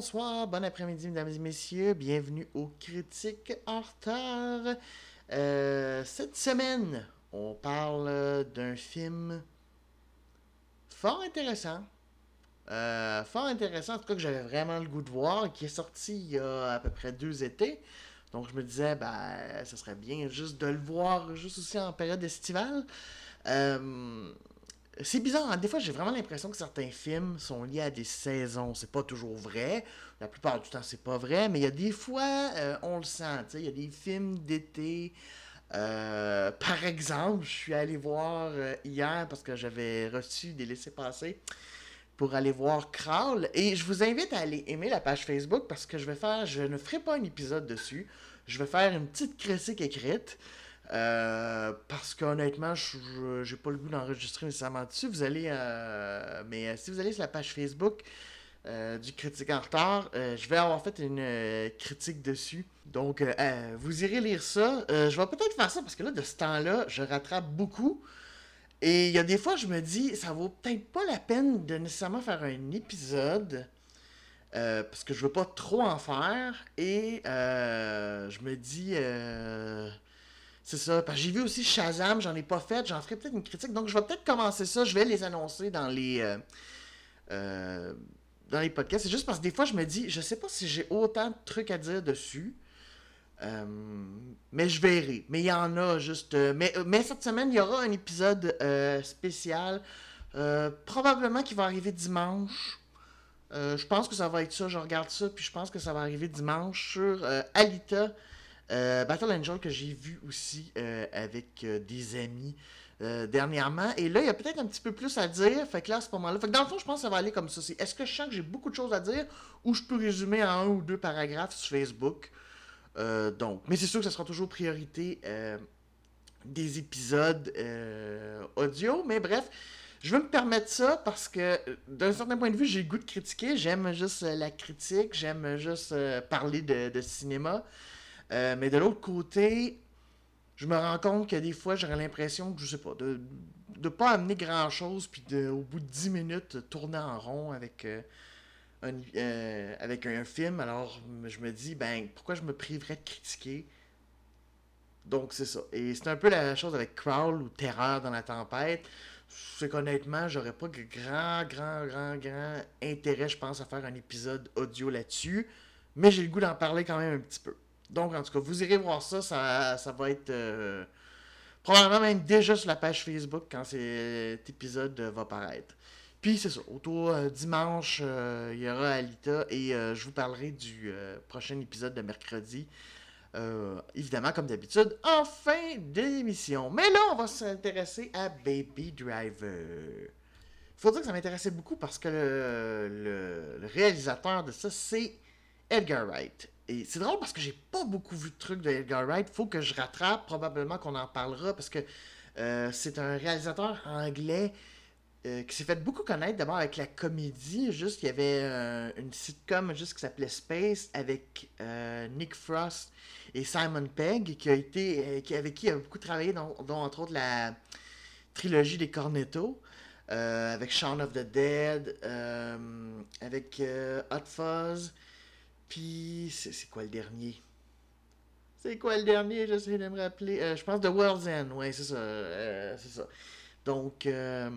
bonsoir, bon après-midi, mesdames et messieurs. Bienvenue aux Critiques en. Euh, cette semaine, on parle d'un film fort intéressant. Euh, fort intéressant, en tout cas que j'avais vraiment le goût de voir, qui est sorti il y a à peu près deux étés. Donc je me disais, ben, ça serait bien juste de le voir juste aussi en période estivale. Euh, c'est bizarre, hein. des fois j'ai vraiment l'impression que certains films sont liés à des saisons. C'est pas toujours vrai. La plupart du temps c'est pas vrai, mais il y a des fois euh, on le sent. Il y a des films d'été. Euh, par exemple, je suis allé voir euh, hier parce que j'avais reçu des laissés-passer pour aller voir Crawl. Et je vous invite à aller aimer la page Facebook parce que je vais faire, je ne ferai pas un épisode dessus. Je vais faire une petite critique écrite. Euh, parce qu'honnêtement, je n'ai pas le goût d'enregistrer nécessairement dessus. Vous allez, euh, mais euh, si vous allez sur la page Facebook du Critique en retard, je vais avoir fait une critique dessus. Donc, vous irez lire ça. je vais peut-être faire ça parce que là, de ce temps-là, je rattrape beaucoup. Et il y a des fois, je me dis, ça vaut peut-être pas la peine de nécessairement faire un épisode. parce que je veux pas trop en faire. Et je me dis c'est ça. J'ai vu aussi Shazam, j'en ai pas fait, j'en ferai peut-être une critique. Donc je vais peut-être commencer ça, je vais les annoncer dans les. Euh, euh, dans les podcasts. C'est juste parce que des fois je me dis, je sais pas si j'ai autant de trucs à dire dessus. Euh, mais je verrai. Mais il y en a juste. mais, mais cette semaine, il y aura un épisode spécial. probablement qui va arriver dimanche. je pense que ça va être ça. Je regarde ça, puis je pense que ça va arriver dimanche sur Alita euh, Battle Angel que j'ai vu aussi euh, avec euh, des amis dernièrement. Et là, il y a peut-être un petit peu plus à dire. Fait que là, à ce moment-là. Fait que dans le fond, je pense que ça va aller comme ça. est-ce que je sens que j'ai beaucoup de choses à dire ou je peux résumer en un ou deux paragraphes sur Facebook? donc, mais c'est sûr que ça sera toujours priorité des épisodes audio. Mais bref, je veux me permettre ça parce que d'un certain point de vue, j'ai le goût de critiquer. J'aime juste la critique, j'aime juste parler de, cinéma. Euh, mais de l'autre côté, je me rends compte que des fois, j'aurais l'impression je sais pas, de ne pas amener grand-chose, puis de, au bout de 10 minutes, tourner en rond avec, euh, un, euh, avec un film. Alors, je me dis, ben, pourquoi je me priverais de critiquer? Donc, c'est ça. Et c'est un peu la chose avec Crawl ou Terreur dans la tempête. C'est qu'honnêtement, j'aurais pas grand, grand, grand, grand intérêt, je pense, à faire un épisode audio là-dessus. Mais j'ai le goût d'en parler quand même un petit peu. Donc, en tout cas, vous irez voir ça. Ça, va être euh, probablement même déjà sur la page Facebook quand cet épisode va paraître. Puis, c'est ça. Autour euh, dimanche, euh, il y aura Alita et je vous parlerai du prochain épisode de mercredi. évidemment, comme d'habitude, en fin d'émission. Mais là, on va s'intéresser à Baby Driver. Il faut dire que ça m'intéressait beaucoup parce que le réalisateur de ça, c'est Edgar Wright. Et c'est drôle parce que j'ai pas beaucoup vu de trucs de Edgar Wright. Faut que je rattrape. Probablement qu'on en parlera parce que euh, c'est un réalisateur anglais euh, qui s'est fait beaucoup connaître d'abord avec la comédie. Juste, il y avait euh, une sitcom juste qui s'appelait Space avec Nick Frost et Simon Pegg qui a été, qui, avec qui il a beaucoup travaillé, dont, entre autres la trilogie des Cornetto. avec Shaun of the Dead, avec Hot Fuzz, puis, c'est quoi le dernier? C'est quoi le dernier? J'essaie de me rappeler. Euh, je pense The World's End, ouais, c'est ça. Euh, c'est ça. Donc, euh,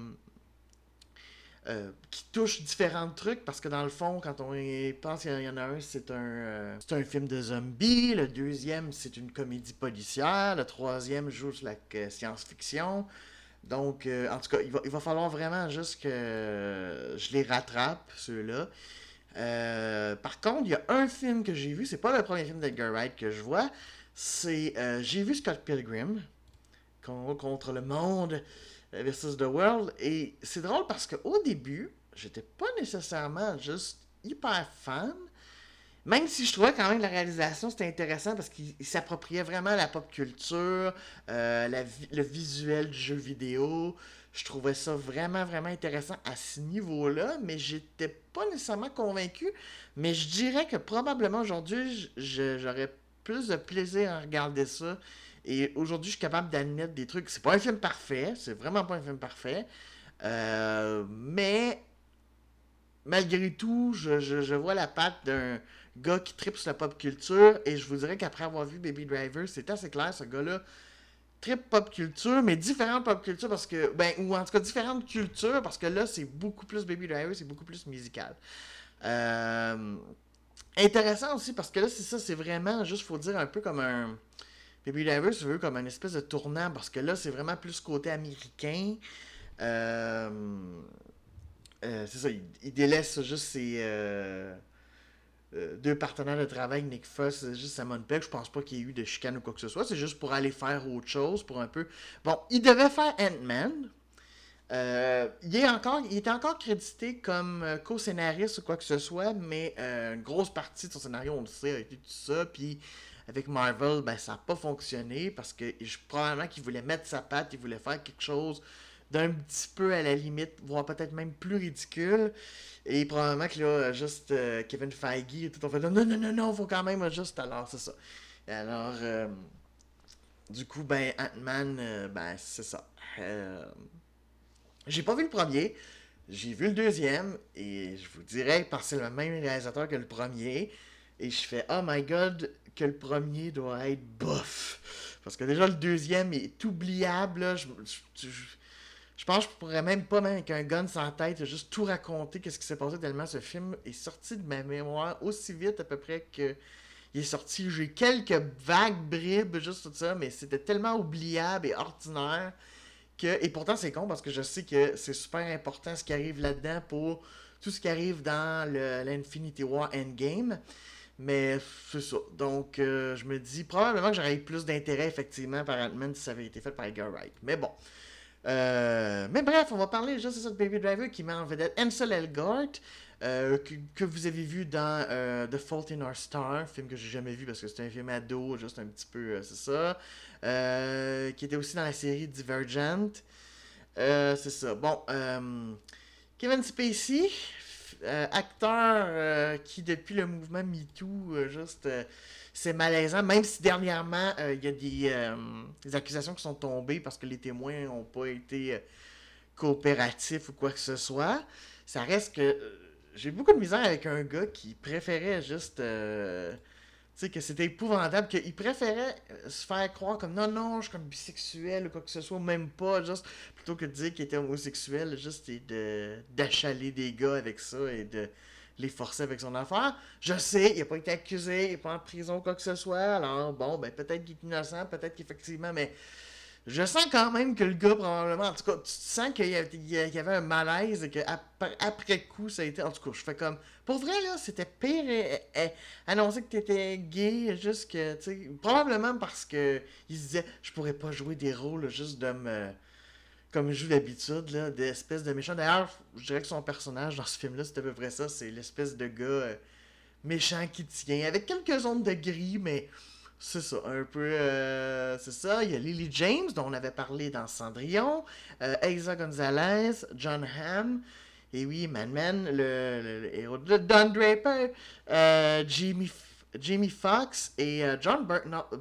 qui touche différents trucs parce que dans le fond, quand on pense, il y en a un, c'est un, c'est un film de zombies. Le deuxième, c'est une comédie policière. Le troisième joue sur la science-fiction. Donc, en tout cas, il va, il va falloir vraiment juste que je les rattrape, ceux-là. Euh, par contre, il y a un film que j'ai vu, c'est pas le premier film d'Edgar Wright que je vois, c'est euh, j'ai vu Scott Pilgrim contre le monde euh, versus The World et c'est drôle parce qu'au début, j'étais pas nécessairement juste hyper fan, même si je trouvais quand même la réalisation c'était intéressant parce qu'il s'appropriait vraiment la pop culture, le visuel du jeu vidéo, je trouvais ça vraiment, vraiment intéressant à ce niveau-là, mais j'étais pas nécessairement convaincu. Mais je dirais que probablement aujourd'hui, j'aurais plus de plaisir à regarder ça Et aujourd'hui, je suis capable d'admettre des trucs. C'est pas un film parfait, c'est vraiment pas un film parfait. Euh, mais malgré tout, je, vois la patte d'un gars qui tripe sur la pop culture. Et je vous dirais qu'après avoir vu Baby Driver, c'est assez clair, ce gars-là trip pop culture, mais différentes pop culture parce que, ben, ou en tout cas différentes cultures parce que là, c'est beaucoup plus Baby Driver, c'est beaucoup plus musical. Euh, intéressant aussi parce que là, c'est ça, c'est vraiment juste, faut dire, un peu comme un. Baby Driver, c'est comme un espèce de tournant parce que là, c'est vraiment plus côté américain. Euh, euh, c'est ça, il, délaisse juste ses euh, deux partenaires de travail, Nick Fuss, juste Simon Peck. Je pense pas qu'il y ait eu de chicane ou quoi que ce soit. C'est juste pour aller faire autre chose, pour un peu. Bon, il devait faire Ant-Man. il, est encore, il était encore crédité comme co-scénariste ou quoi que ce soit, mais une grosse partie de son scénario, on le sait, a été tout ça. Puis avec Marvel, ben, ça n'a pas fonctionné parce que je, probablement qu'il voulait mettre sa patte, il voulait faire quelque chose d'un petit peu à la limite, voire peut-être même plus ridicule. Et probablement que là, juste euh, Kevin Feige et tout, on fait non, non, non, non, faut quand même juste. Alors, c'est ça. alors, euh, du coup, ben, Ant-Man, euh, ben, c'est ça. j'ai pas vu le premier. J'ai vu le deuxième et je vous dirais, parce que c'est le même réalisateur que le premier, et je fais Oh my god, que le premier doit être bof. Parce que déjà le deuxième est oubliable. je, je pense que je pourrais même pas, même avec un gun sans tête, juste tout raconter qu'est-ce qui s'est passé tellement ce film est sorti de ma mémoire aussi vite à peu près que il est sorti. J'ai quelques vagues bribes, juste tout ça, mais c'était tellement oubliable et ordinaire que. Et pourtant, c'est con parce que je sais que c'est super important ce qui arrive là-dedans pour tout ce qui arrive dans l'Infinity War Endgame. Mais c'est ça. Donc, euh, je me dis probablement que j'aurais eu plus d'intérêt effectivement par Ant-Man si ça avait été fait par Edgar Wright. Mais bon. Euh, mais bref, on va parler juste de Baby Driver qui met en vedette Ansel Elgort, euh, que, vous avez vu dans euh, The Fault in Our Star, film que j'ai jamais vu parce que c'est un film ado, juste un petit peu, c'est ça. qui était aussi dans la série Divergent. c'est ça. Bon, Kevin Spacey, acteur qui depuis le mouvement MeToo, juste c'est malaisant, même si dernièrement, euh, il y a euh, des, accusations qui sont tombées parce que les témoins n'ont pas été euh, coopératifs ou quoi que ce soit. Ça reste que j'ai beaucoup de misère avec un gars qui préférait juste. tu sais, que c'était épouvantable, qu'il préférait se faire croire comme non, non, je suis comme bisexuel ou quoi que ce soit, même pas, juste plutôt que de dire qu'il était homosexuel, juste et de d'achaler des gars avec ça et de les forcer avec son affaire. Je sais, il n'a pas été accusé, il n'est pas en prison, quoi que ce soit. Alors, bon, ben peut-être qu'il est innocent, peut-être qu'effectivement, mais je sens quand même que le gars, probablement, en tout cas, tu sens qu'il y, avait un malaise et qu'après après coup, ça a été. En tout cas, je fais comme. Pour vrai, là, c'était pire et, annoncer que tu étais gay, juste que, tu sais, probablement parce que il se disait, je pourrais pas jouer des rôles juste de me comme je joue d'habitude, là, d'espèce de méchant. D'ailleurs, je dirais que son personnage dans ce film-là, c'est à peu près ça. C'est l'espèce de gars euh, méchant qui tient, avec quelques zones de gris, mais c'est ça, un peu. Euh, c'est ça. Il y a Lily James, dont on avait parlé dans Cendrillon, euh, Gonzalez, John Hamm, et oui, Man Man, le, héros de Don Draper, Jamie, Jamie Foxx et John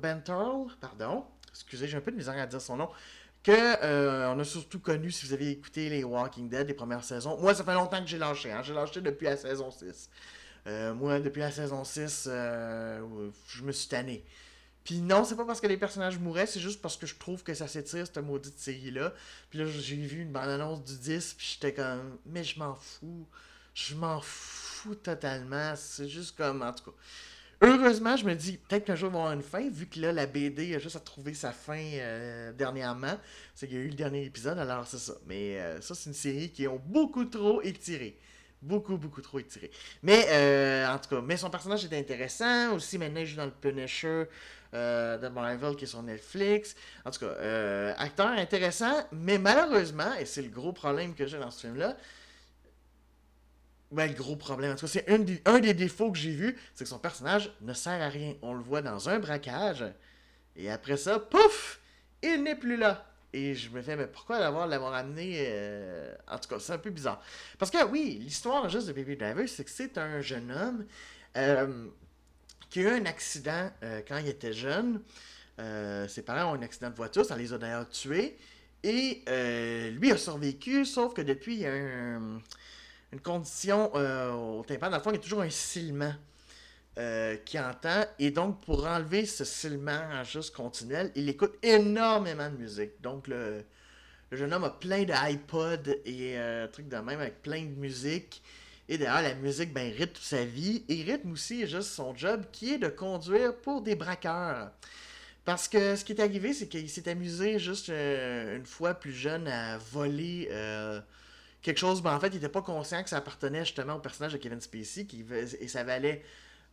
Benthorl, pardon. Excusez, j'ai un peu de misère à dire son nom que euh, on a surtout connu si vous avez écouté les Walking Dead, les premières saisons. Moi, ça fait longtemps que j'ai lâché. Hein. J'ai lâché depuis la saison 6. Euh, moi, depuis la saison 6, euh, je me suis tanné. Puis non, c'est pas parce que les personnages mouraient, c'est juste parce que je trouve que ça s'étire, cette maudite série-là. Puis là, j'ai vu une bande-annonce du 10, puis j'étais comme, mais je m'en fous. Je m'en fous totalement. C'est juste comme, en tout cas. Heureusement, je me dis, peut-être qu'un jour il va avoir une fin, vu que là, la BD a juste à trouver sa fin euh, dernièrement. C'est qu'il y a eu le dernier épisode, alors c'est ça. Mais euh, ça, c'est une série qui ont beaucoup trop étiré. Beaucoup, beaucoup trop étiré. Mais, euh, en tout cas, mais son personnage est intéressant. Aussi, maintenant, il joue dans le Punisher de Marvel qui est sur Netflix. En tout cas, acteur intéressant, mais malheureusement, et c'est le gros problème que j'ai dans ce film-là, ben, le gros problème. En tout cas, c'est un, un des, défauts que j'ai vu, c'est que son personnage ne sert à rien. On le voit dans un braquage, et après ça, pouf, il n'est plus là. Et je me fais, mais pourquoi l'avoir, l'avoir amené euh, En tout cas, c'est un peu bizarre. Parce que oui, l'histoire juste de Baby Driver, c'est que c'est un jeune homme euh, qui a eu un accident euh, quand il était jeune. ses parents ont un accident de voiture, ça les a d'ailleurs tués. Et lui a survécu, sauf que depuis, il y a une condition au tympan. Dans le fond, il y a toujours un silement. qui entend. Et donc, pour enlever ce silement juste continuel, il écoute énormément de musique. Donc, le, le jeune homme a plein d'iPod et euh, trucs de même avec plein de musique. Et d'ailleurs, la musique ben, rythme toute sa vie. Et rythme aussi juste son job qui est de conduire pour des braqueurs. Parce que ce qui est arrivé, c'est qu'il s'est amusé juste euh, une fois plus jeune à voler euh, quelque chose. Ben, en fait, il n'était pas conscient que ça appartenait justement au personnage de Kevin Spacey qui, et ça valait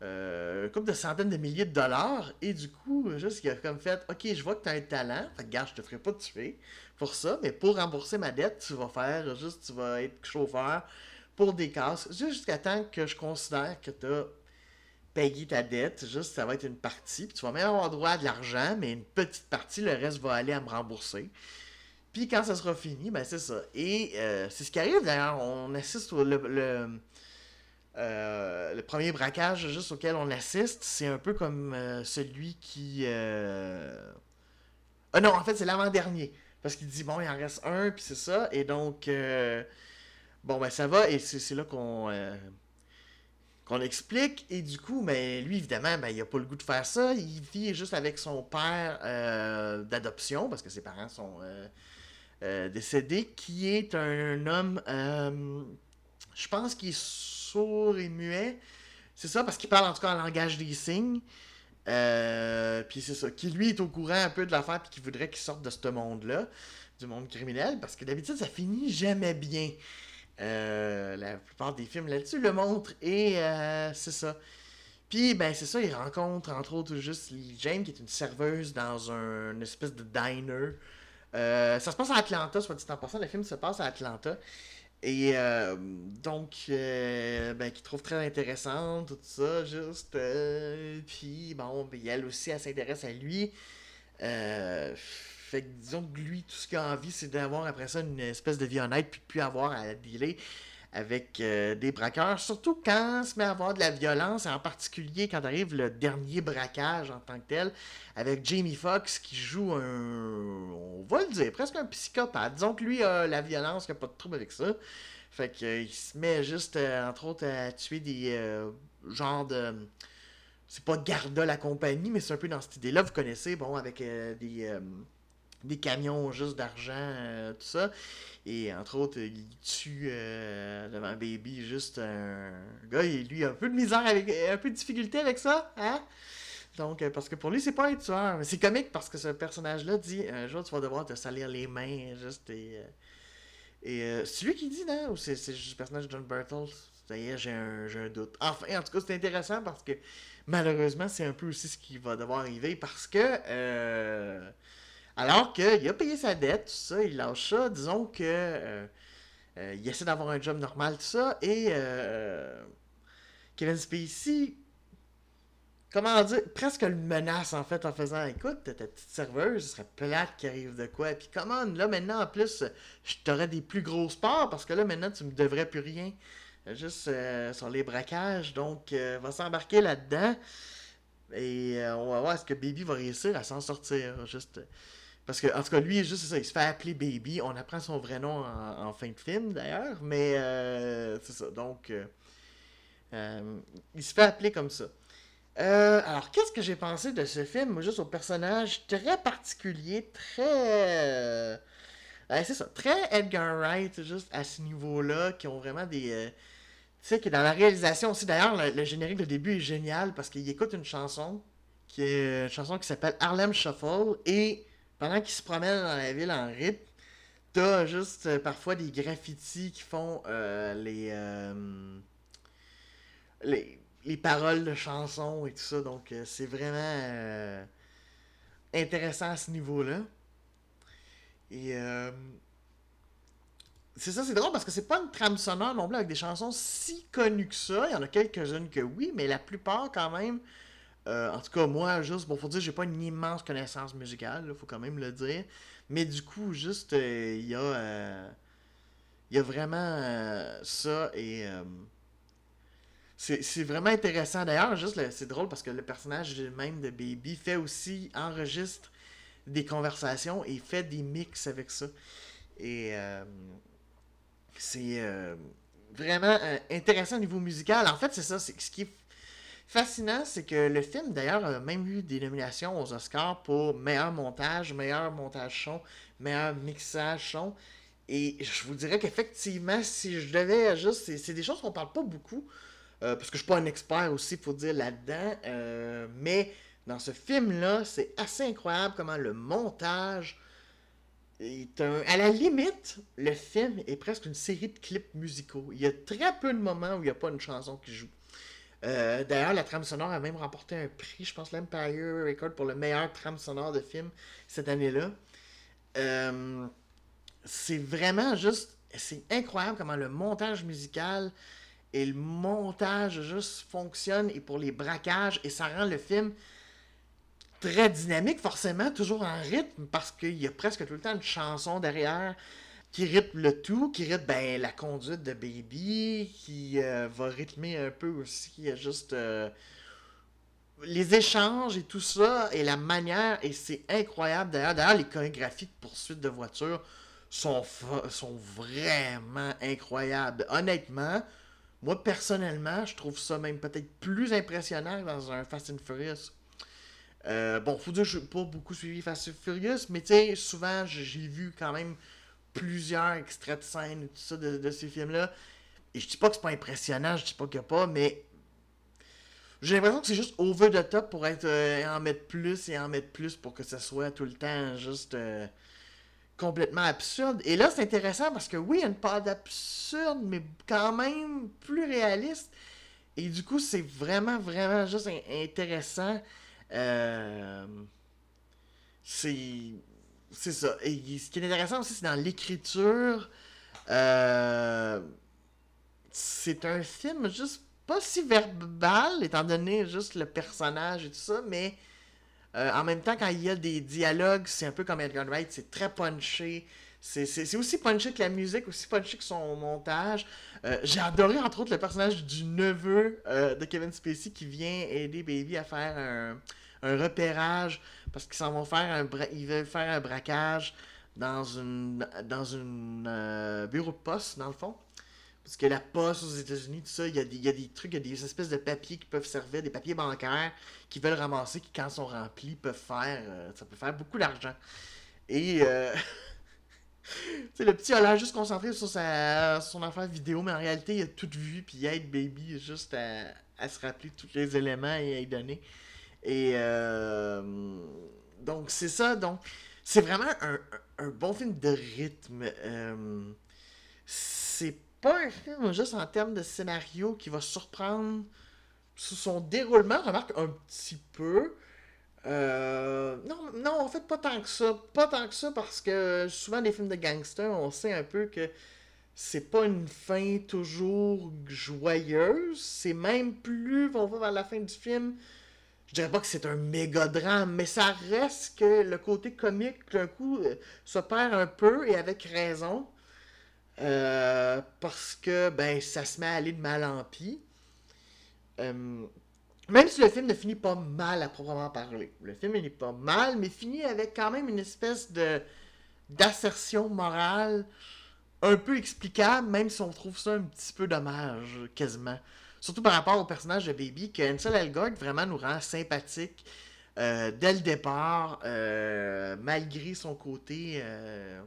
euh, couple de centaines de milliers de dollars. Et du coup, juste, il a comme fait Ok, je vois que tu as un talent. Fait que, gars, je te ferai pas tuer pour ça. Mais pour rembourser ma dette, tu vas faire juste, tu vas être chauffeur pour des casses. Juste jusqu'à temps que je considère que tu as payé ta dette. Juste, ça va être une partie. Puis tu vas même avoir droit à de l'argent, mais une petite partie, le reste va aller à me rembourser. Puis quand ça sera fini, ben c'est ça. Et euh, c'est ce qui arrive d'ailleurs. On assiste au. le euh, le premier braquage juste auquel on assiste, c'est un peu comme euh, celui qui... Ah non, en fait, c'est l'avant-dernier. Parce qu'il dit, bon, il en reste un, puis c'est ça. Et donc, bon, ben ça va, et c'est là qu'on qu'on explique. Et du coup, ben, lui, évidemment, ben, il a pas le goût de faire ça. Il vit juste avec son père d'adoption, parce que ses parents sont décédés, qui est un homme... je pense qu'il est sourd et muet. C'est ça, parce qu'il parle en tout cas en langage des signes. Euh, puis c'est ça, qui lui est au courant un peu de l'affaire, puis qui voudrait qu'il sorte de ce monde-là, du monde criminel, parce que d'habitude, ça finit jamais bien. Euh, la plupart des films là-dessus le montrent, et euh, c'est ça. Puis, ben, c'est ça, il rencontre entre autres juste Jane, qui est une serveuse dans un, espèce de diner. Ça se passe à Atlanta, soit dit en passant, le film se passe à Atlanta. Et euh, donc, euh, ben, qu'il trouve très intéressante, tout ça, juste. Euh, puis, bon, ben, elle aussi, elle s'intéresse à lui. fait que disons que lui, tout ce qu'il a envie, c'est d'avoir après ça une espèce de vie honnête, puis de plus avoir à dealer avec euh, des braqueurs, surtout quand se met à avoir de la violence, en particulier quand arrive le dernier braquage en tant que tel, avec Jamie Foxx qui joue un, on va le dire, presque un psychopathe. Disons que lui a la violence, il n'a pas de trouble avec ça. Fait qu'il euh, se met juste, euh, entre autres, à tuer des genres de... C'est pas Garda la compagnie, mais c'est un peu dans cette idée-là. Vous connaissez, bon, avec des des camions juste d'argent, tout ça. Et entre autres, il tue euh, devant Baby juste un gars, il, lui a un peu de misère avec un peu de difficulté avec ça, hein? Donc, euh, parce que pour lui, c'est pas un tueur. Mais c'est comique parce que ce personnage-là dit un jour, tu vas devoir te salir les mains, juste et. Euh, et c'est lui qui dit, non? Ou c'est juste le personnage de John Bertels Ça y est, j'ai un, doute. Enfin, en tout cas, c'est intéressant parce que malheureusement, c'est un peu aussi ce qui va devoir arriver parce que. Alors qu'il a payé sa dette, tout ça, il lâche ça. Disons que euh, euh, il essaie d'avoir un job normal, tout ça. Et euh, Kevin Spacey, comment dire, presque le menace en fait en faisant Écoute, ta petite serveuse, ce serait plate qui arrive de quoi. Puis comment, là maintenant en plus, je t'aurais des plus gros sports parce que là maintenant tu me devrais plus rien. Juste sur les braquages. Donc, va s'embarquer là-dedans. Et on va voir est-ce que Baby va réussir à s'en sortir. Juste. Parce que, en tout cas, lui, juste ça, il se fait appeler Baby. On apprend son vrai nom en, fin de film, d'ailleurs. Mais euh, c'est ça. Donc, euh, euh, il se fait appeler comme ça. alors, qu'est-ce que j'ai pensé de ce film? Juste au personnage très particulier, très. c'est ça, très Edgar Wright, juste à ce niveau-là, qui ont vraiment des. tu sais, que dans la réalisation aussi, d'ailleurs, le, le, générique de début est génial parce qu'il écoute une chanson, qui est une chanson qui s'appelle Harlem Shuffle, et pendant qu'ils se promènent dans la ville en rythme, t'as juste euh, parfois des graffitis qui font euh, euh, les, les, paroles de chansons et tout ça. Donc c'est vraiment intéressant à ce niveau-là. Et c'est ça, c'est drôle parce que c'est pas une trame sonore non plus avec des chansons si connues que ça. Il y en a quelques-unes que oui, mais la plupart quand même euh, en tout cas, moi, juste, bon, faut dire, j'ai pas une immense connaissance musicale, il faut quand même le dire. Mais du coup, juste, euh, il y a. Euh, il y a vraiment ça et. c'est vraiment intéressant. D'ailleurs, juste c'est drôle parce que le personnage même de Baby fait aussi, enregistre des conversations et fait des mix avec ça. Et c'est vraiment intéressant au niveau musical. En fait, c'est ça. Ce qui est fascinant, c'est que le film, d'ailleurs, a même eu des nominations aux Oscars pour meilleur montage, meilleur montage son, meilleur mixage son. Et je vous dirais qu'effectivement, si je devais juste. C'est des choses qu'on parle pas beaucoup. parce que je suis pas un expert aussi, pour dire là-dedans. mais dans ce film-là, c'est assez incroyable comment le montage est un... À la limite, le film est presque une série de clips musicaux. Il y a très peu de moments où il n'y a pas une chanson qui joue. Euh, d'ailleurs, la trame sonore a même remporté un prix, je pense, l'Empire Record pour le meilleur trame sonore de film cette année-là. Euh, c'est vraiment juste. C'est incroyable comment le montage musical et le montage juste fonctionne et pour les braquages et ça rend le film très dynamique, forcément, toujours en rythme, parce qu'il y a presque tout le temps une chanson derrière qui rythme le tout, qui rythme ben, la conduite de Baby, qui euh, va rythmer un peu aussi a juste euh, les échanges et tout ça, et la manière, et c'est incroyable d'ailleurs. D'ailleurs, les chorégraphies de poursuite de voiture sont, sont vraiment incroyables. Honnêtement, moi personnellement, je trouve ça même peut-être plus impressionnant dans un Fast and Furious euh, bon, faut dire que je n'ai pas beaucoup suivi Fast and Furious, mais tu sais, souvent, j'ai vu quand même plusieurs extraits de scène et tout ça de, ces films-là. Et je dis pas que c'est pas impressionnant, je dis pas qu'il n'y a pas, mais j'ai l'impression que c'est juste over the top pour être euh, en mettre plus et en mettre plus pour que ça soit tout le temps juste euh, complètement absurde. Et là, c'est intéressant parce que oui, il y a une part d'absurde, mais quand même plus réaliste. Et du coup, c'est vraiment, vraiment juste intéressant. Euh, c'est c'est ça. Et ce qui est intéressant aussi, c'est dans l'écriture. Euh, c'est un film juste pas si verbal, étant donné juste le personnage et tout ça, mais euh, en même temps, quand il y a des dialogues, c'est un peu comme Edgar Wright, c'est très punché. C'est aussi punché que la musique, aussi punché que son montage. J'ai adoré, entre autres, le personnage du neveu de Kevin Spacey qui vient aider Baby à faire un, un repérage parce qu'ils s'en vont faire un ils veulent faire un braquage dans une dans une euh, bureau de poste dans le fond parce que la poste aux États-Unis tout ça il y, a des, il y a des trucs il y a des espèces de papiers qui peuvent servir des papiers bancaires qui veulent ramasser qui quand sont remplis peuvent faire euh, ça peut faire beaucoup d'argent et euh, le petit a l'air juste concentré sur sa, son affaire vidéo, mais en réalité, il a tout vu, puis il aide Baby juste à, à, se rappeler tous les éléments et à y donner. Et euh, donc, c'est ça. Donc, c'est vraiment un, bon film de rythme. Euh, c'est pas un film juste en termes de scénario qui va surprendre son déroulement, remarque un petit peu. Euh, non, non, en fait, pas tant que ça. Pas tant que ça parce que souvent, les films de gangsters, on sait un peu que c'est pas une fin toujours joyeuse. C'est même plus, on va vers la fin du film, je dirais pas que c'est un méga drame, mais ça reste que le côté comique, d'un coup, euh, se un peu et avec raison. Euh, parce que ben ça se met à aller de mal en pis. Euh, même si le film ne finit pas mal à proprement parler. Le film n'est pas mal, mais finit avec quand même une espèce de d'assertion morale un peu explicable, même si on trouve ça un petit peu dommage, quasiment. Surtout par rapport au personnage de Baby, que Ansel Elgort vraiment nous rend sympathique euh, dès le départ, euh, malgré son côté euh,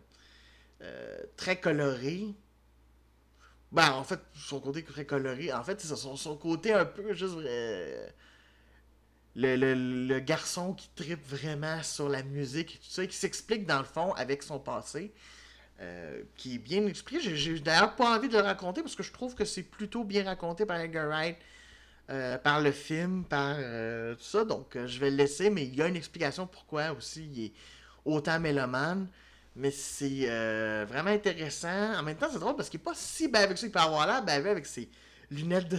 très coloré. Ben, en fait, son côté très coloré, en fait, c'est son, côté un peu juste. Le, le, garçon qui tripe vraiment sur la musique et tout ça, qui s'explique dans le fond avec son passé. Euh, qui est bien expliqué. J'ai d'ailleurs pas envie de le raconter parce que je trouve que c'est plutôt bien raconté par Edgar Wright, euh, par le film, par euh, tout ça. Donc je vais le laisser, mais il y a une explication pourquoi aussi il est autant mélomane. Mais c'est vraiment intéressant. En même temps, c'est drôle parce qu'il n'est pas si bavé avec ça. Il peut avoir l'air bavé avec ses lunettes de,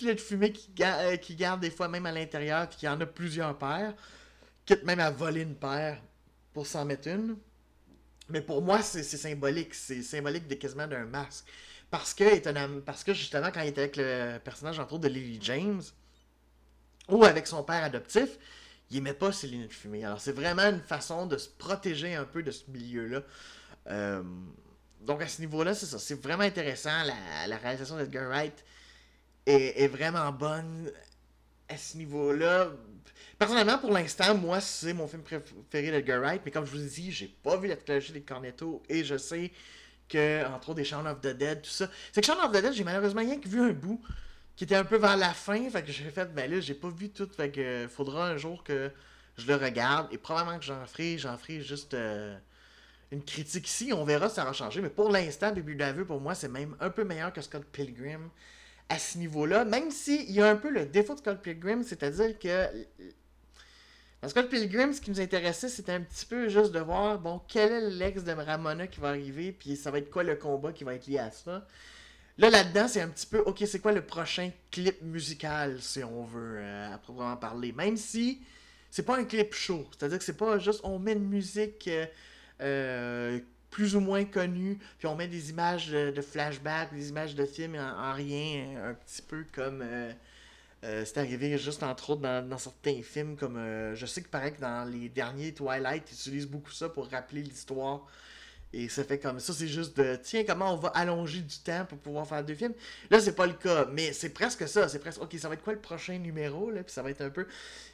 lunettes fumée qui, garde des fois même à l'intérieur, puis qu'il y en a plusieurs paires. Quitte même à voler une paire pour s'en mettre une. Mais pour moi, c'est symbolique. C'est symbolique de quasiment d'un masque. Parce que, parce que justement, quand il était avec le personnage, entre autres, de Lily James, ou avec son père adoptif, il aimait pas ses lunettes fumées. Alors, c'est vraiment une façon de se protéger un peu de ce milieu-là. Euh, donc, à ce niveau-là, c'est ça. C'est vraiment intéressant. La, réalisation d'Edgar Wright est, vraiment bonne à ce niveau-là. Personnellement, pour l'instant, moi, c'est mon film préféré d'Edgar Wright. Mais comme je vous dit, j'ai pas vu la trilogie des Cornetto et je sais que, entre autres, des Shaun of the Dead, tout ça. C'est que Shaun of the Dead, j'ai malheureusement rien que vu un bout qui était un peu vers la fin. Fait que j'ai fait, ben là, j'ai pas vu tout. Fait que faudra un jour que je le regarde. Et probablement que j'en ferai, j'en ferai juste euh, une critique ici. On verra si ça va changer. Mais pour l'instant, Baby Driver, pour moi, c'est même un peu meilleur que Scott Pilgrim à ce niveau-là. Même s'il y a un peu le défaut de Scott Pilgrim, c'est-à-dire que dans Scott Pilgrim, ce qui nous intéressait, c'était un petit peu juste de voir, bon, quel est l'ex de Ramona qui va arriver, puis ça va être quoi le combat qui va être lié à ça. Là, là-dedans, c'est un petit peu, ok, c'est quoi le prochain clip musical, si on veut, euh, à proprement parler. Même si c'est pas un clip show. C'est-à-dire que c'est pas juste, on met une musique euh, euh, plus ou moins connue, puis on met des images de, flashback, des images de films en, rien, un petit peu comme. c'est arrivé juste entre autres dans, certains films comme je sais que pareil que dans les derniers Twilight ils utilisent beaucoup ça pour rappeler l'histoire et ça fait comme ça, c'est juste de tiens, comment on va allonger du temps pour pouvoir faire deux films? Là, c'est pas le cas, mais c'est presque ça. C'est presque ok, ça va être quoi le prochain numéro, là, puis ça va être un peu.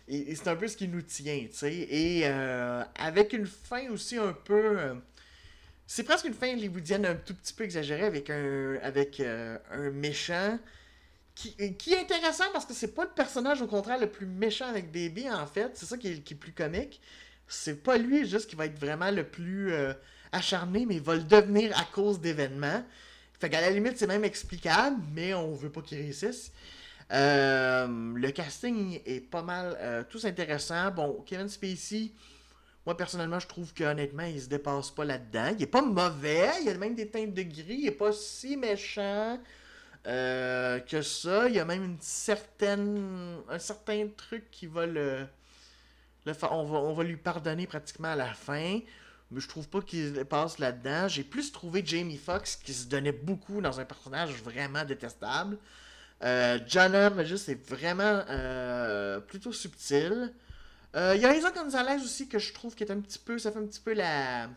Et, c'est un peu ce qui nous tient, tu sais. Et euh, avec une fin aussi un peu. Euh, c'est presque une fin hollywoodienne un tout petit peu exagérée avec un, avec, euh, un méchant. Qui, qui, est intéressant parce que c'est pas le personnage au contraire le plus méchant avec Baby en fait, c'est ça qui est, qui est plus comique. C'est pas lui juste qui va être vraiment le plus acharné, mais il va le devenir à cause d'événements. Fait qu'à la limite, c'est même explicable, mais on veut pas qu'il réussisse. Euh, le casting est pas mal euh, tous intéressant. Bon, Kevin Spacey, moi personnellement, je trouve qu'honnêtement, il se dépasse pas là-dedans. Il est pas mauvais, il a même des teintes de gris, il est pas si méchant euh, que ça. Il y a même un certain truc qui va le, on, va, lui pardonner pratiquement à la fin mais je trouve pas qu'il passe là-dedans. J'ai plus trouvé Jamie Foxx qui se donnait beaucoup dans un personnage vraiment détestable. Euh, John juste est vraiment euh, plutôt subtil. Il y a Isa Gonzalez aussi que je trouve qui est un petit peu. Ça fait un petit peu la.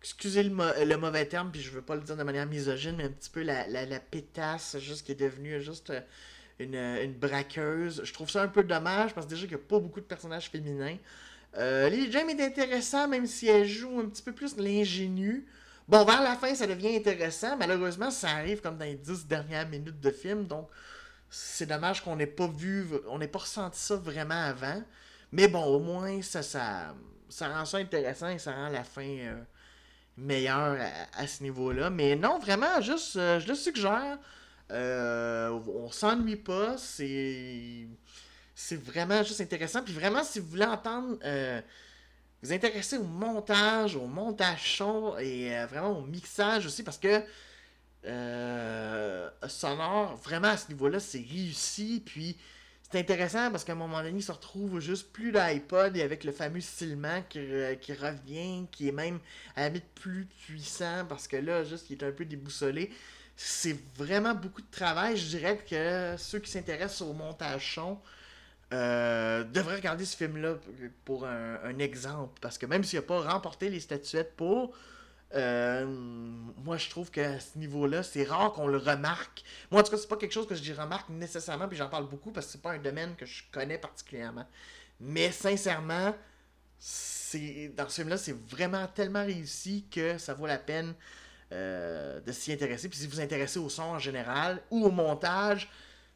Excusez le, mauvais terme, puis je veux pas le dire de manière misogyne, mais un petit peu la, la, pétasse, juste qui est devenue juste une, une braqueuse. Je trouve ça un peu dommage parce que déjà qu'il n'y a pas beaucoup de personnages féminins. Euh, Lily James est intéressant, même si elle joue un petit peu plus l'ingénue. Bon, vers la fin, ça devient intéressant. Malheureusement, ça arrive comme dans les 10 dernières minutes de film. Donc, c'est dommage qu'on n'ait pas vu, on n'ait pas ressenti ça vraiment avant. Mais bon, au moins, ça, ça, ça rend ça intéressant et ça rend la fin euh, meilleure à, ce niveau-là. Mais non, vraiment, juste, euh, je le suggère. Euh, on s'ennuie pas. C'est vraiment juste intéressant. Puis vraiment, si vous voulez entendre, euh, vous intéresser au montage, au montage son et vraiment au mixage aussi, parce que euh, sonore, vraiment à ce niveau-là, c'est réussi. Puis c'est intéressant parce qu'à un moment donné, il se retrouve juste plus d'iPod et avec le fameux stylement qui, revient, qui est même à la limite plus puissant parce que là, juste, il est un peu déboussolé. C'est vraiment beaucoup de travail. Je dirais que ceux qui s'intéressent au montage son, euh, devrait regarder ce film-là pour un, exemple. Parce que même s'il n'a pas remporté les statuettes pour, euh, moi je trouve qu'à ce niveau-là, c'est rare qu'on le remarque. Moi en tout cas, c'est pas quelque chose que je remarque nécessairement, puis j'en parle beaucoup parce que c'est pas un domaine que je connais particulièrement. Mais sincèrement, c'est dans ce film-là, c'est vraiment tellement réussi que ça vaut la peine euh, de s'y intéresser. Puis si vous vous intéressez au son en général ou au montage,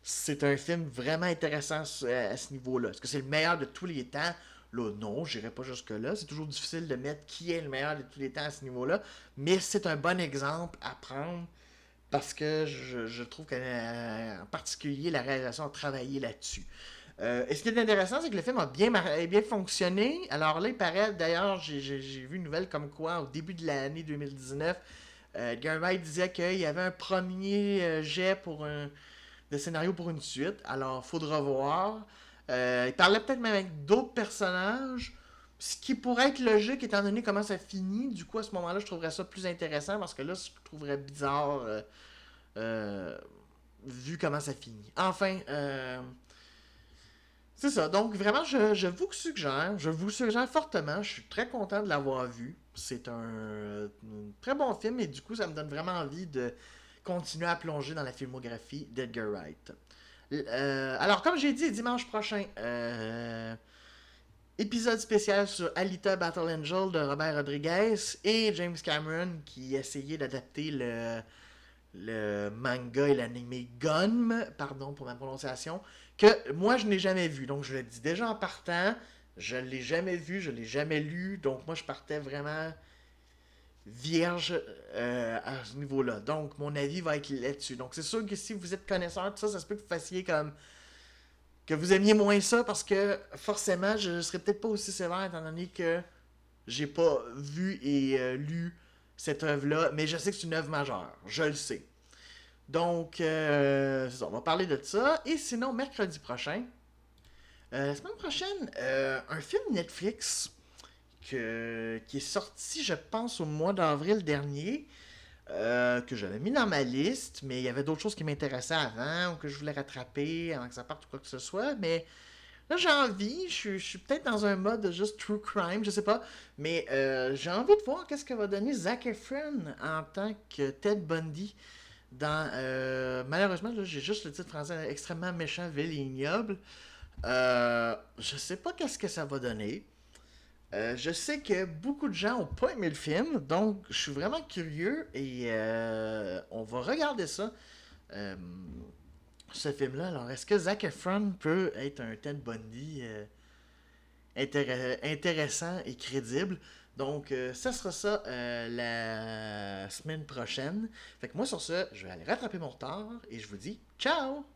c'est un film vraiment intéressant à ce niveau-là. Est-ce que c'est le meilleur de tous les temps? Là, non, j'irai pas jusque-là. C'est toujours difficile de mettre qui est le meilleur de tous les temps à ce niveau-là. Mais c'est un bon exemple à prendre parce que je, trouve qu'en particulier, la réalisation a travaillé là-dessus. Euh, et ce qui est intéressant, c'est que le film a bien, bien fonctionné. Alors là, il paraît, d'ailleurs, j'ai vu une nouvelle comme quoi, au début de l'année 2019, euh, disait qu'il y avait un premier euh, jet pour un de scénario pour une suite. Alors, faudra voir. Euh, il parlait peut-être même avec d'autres personnages. Ce qui pourrait être logique étant donné comment ça finit. Du coup, à ce moment-là, je trouverais ça plus intéressant parce que là, je trouverais bizarre euh, euh, vu comment ça finit. Enfin, c'est ça. Donc, vraiment, je, je, vous suggère, je vous suggère fortement. Je suis très content de l'avoir vu. C'est un, très bon film et du coup, ça me donne vraiment envie de continuer à plonger dans la filmographie d'Edgar Wright. Alors, comme j'ai dit, dimanche prochain, épisode spécial sur Alita Battle Angel de Robert Rodriguez et James Cameron qui essayait d'adapter le, le manga et l'anime Gun, pardon pour ma prononciation, que moi je n'ai jamais vu. Donc je le dis déjà en partant, je ne l'ai jamais vu, je ne l'ai jamais lu, donc moi je partais vraiment vierge euh, à ce niveau-là. Donc mon avis va être là-dessus. Donc c'est sûr que si vous êtes connaisseur de ça, ça se peut que vous fassiez comme que vous aimiez moins ça parce que forcément, je serais peut-être pas aussi sévère étant donné que j'ai pas vu et euh, lu cette œuvre-là, mais je sais que c'est une œuvre majeure, je le sais. Donc, euh, ça, on va parler de ça. Et sinon, mercredi prochain, euh, la semaine prochaine, un film Netflix qui est sorti, je pense, au mois d'avril dernier. Euh, que j'avais mis dans ma liste, mais il y avait d'autres choses qui m'intéressaient avant ou que je voulais rattraper avant que ça parte ou quoi que ce soit. Mais là, j'ai envie, je, suis peut-être dans un mode de juste true crime, je sais pas, mais euh, j'ai envie de voir qu'est-ce que va donner Zac Efron en tant que Ted Bundy dans. Euh, malheureusement, j'ai juste le titre français extrêmement méchant, vil et ignoble. je sais pas qu'est-ce que ça va donner. Euh, je sais que beaucoup de gens n'ont pas aimé le film, donc je suis vraiment curieux et euh, on va regarder ça. Euh, ce film-là. Alors, est-ce que Zac Efron peut être un Ted Bundy intéressant et crédible? Donc, ça sera ça la semaine prochaine. Fait que moi, sur ce, je vais aller rattraper mon retard et je vous dis ciao!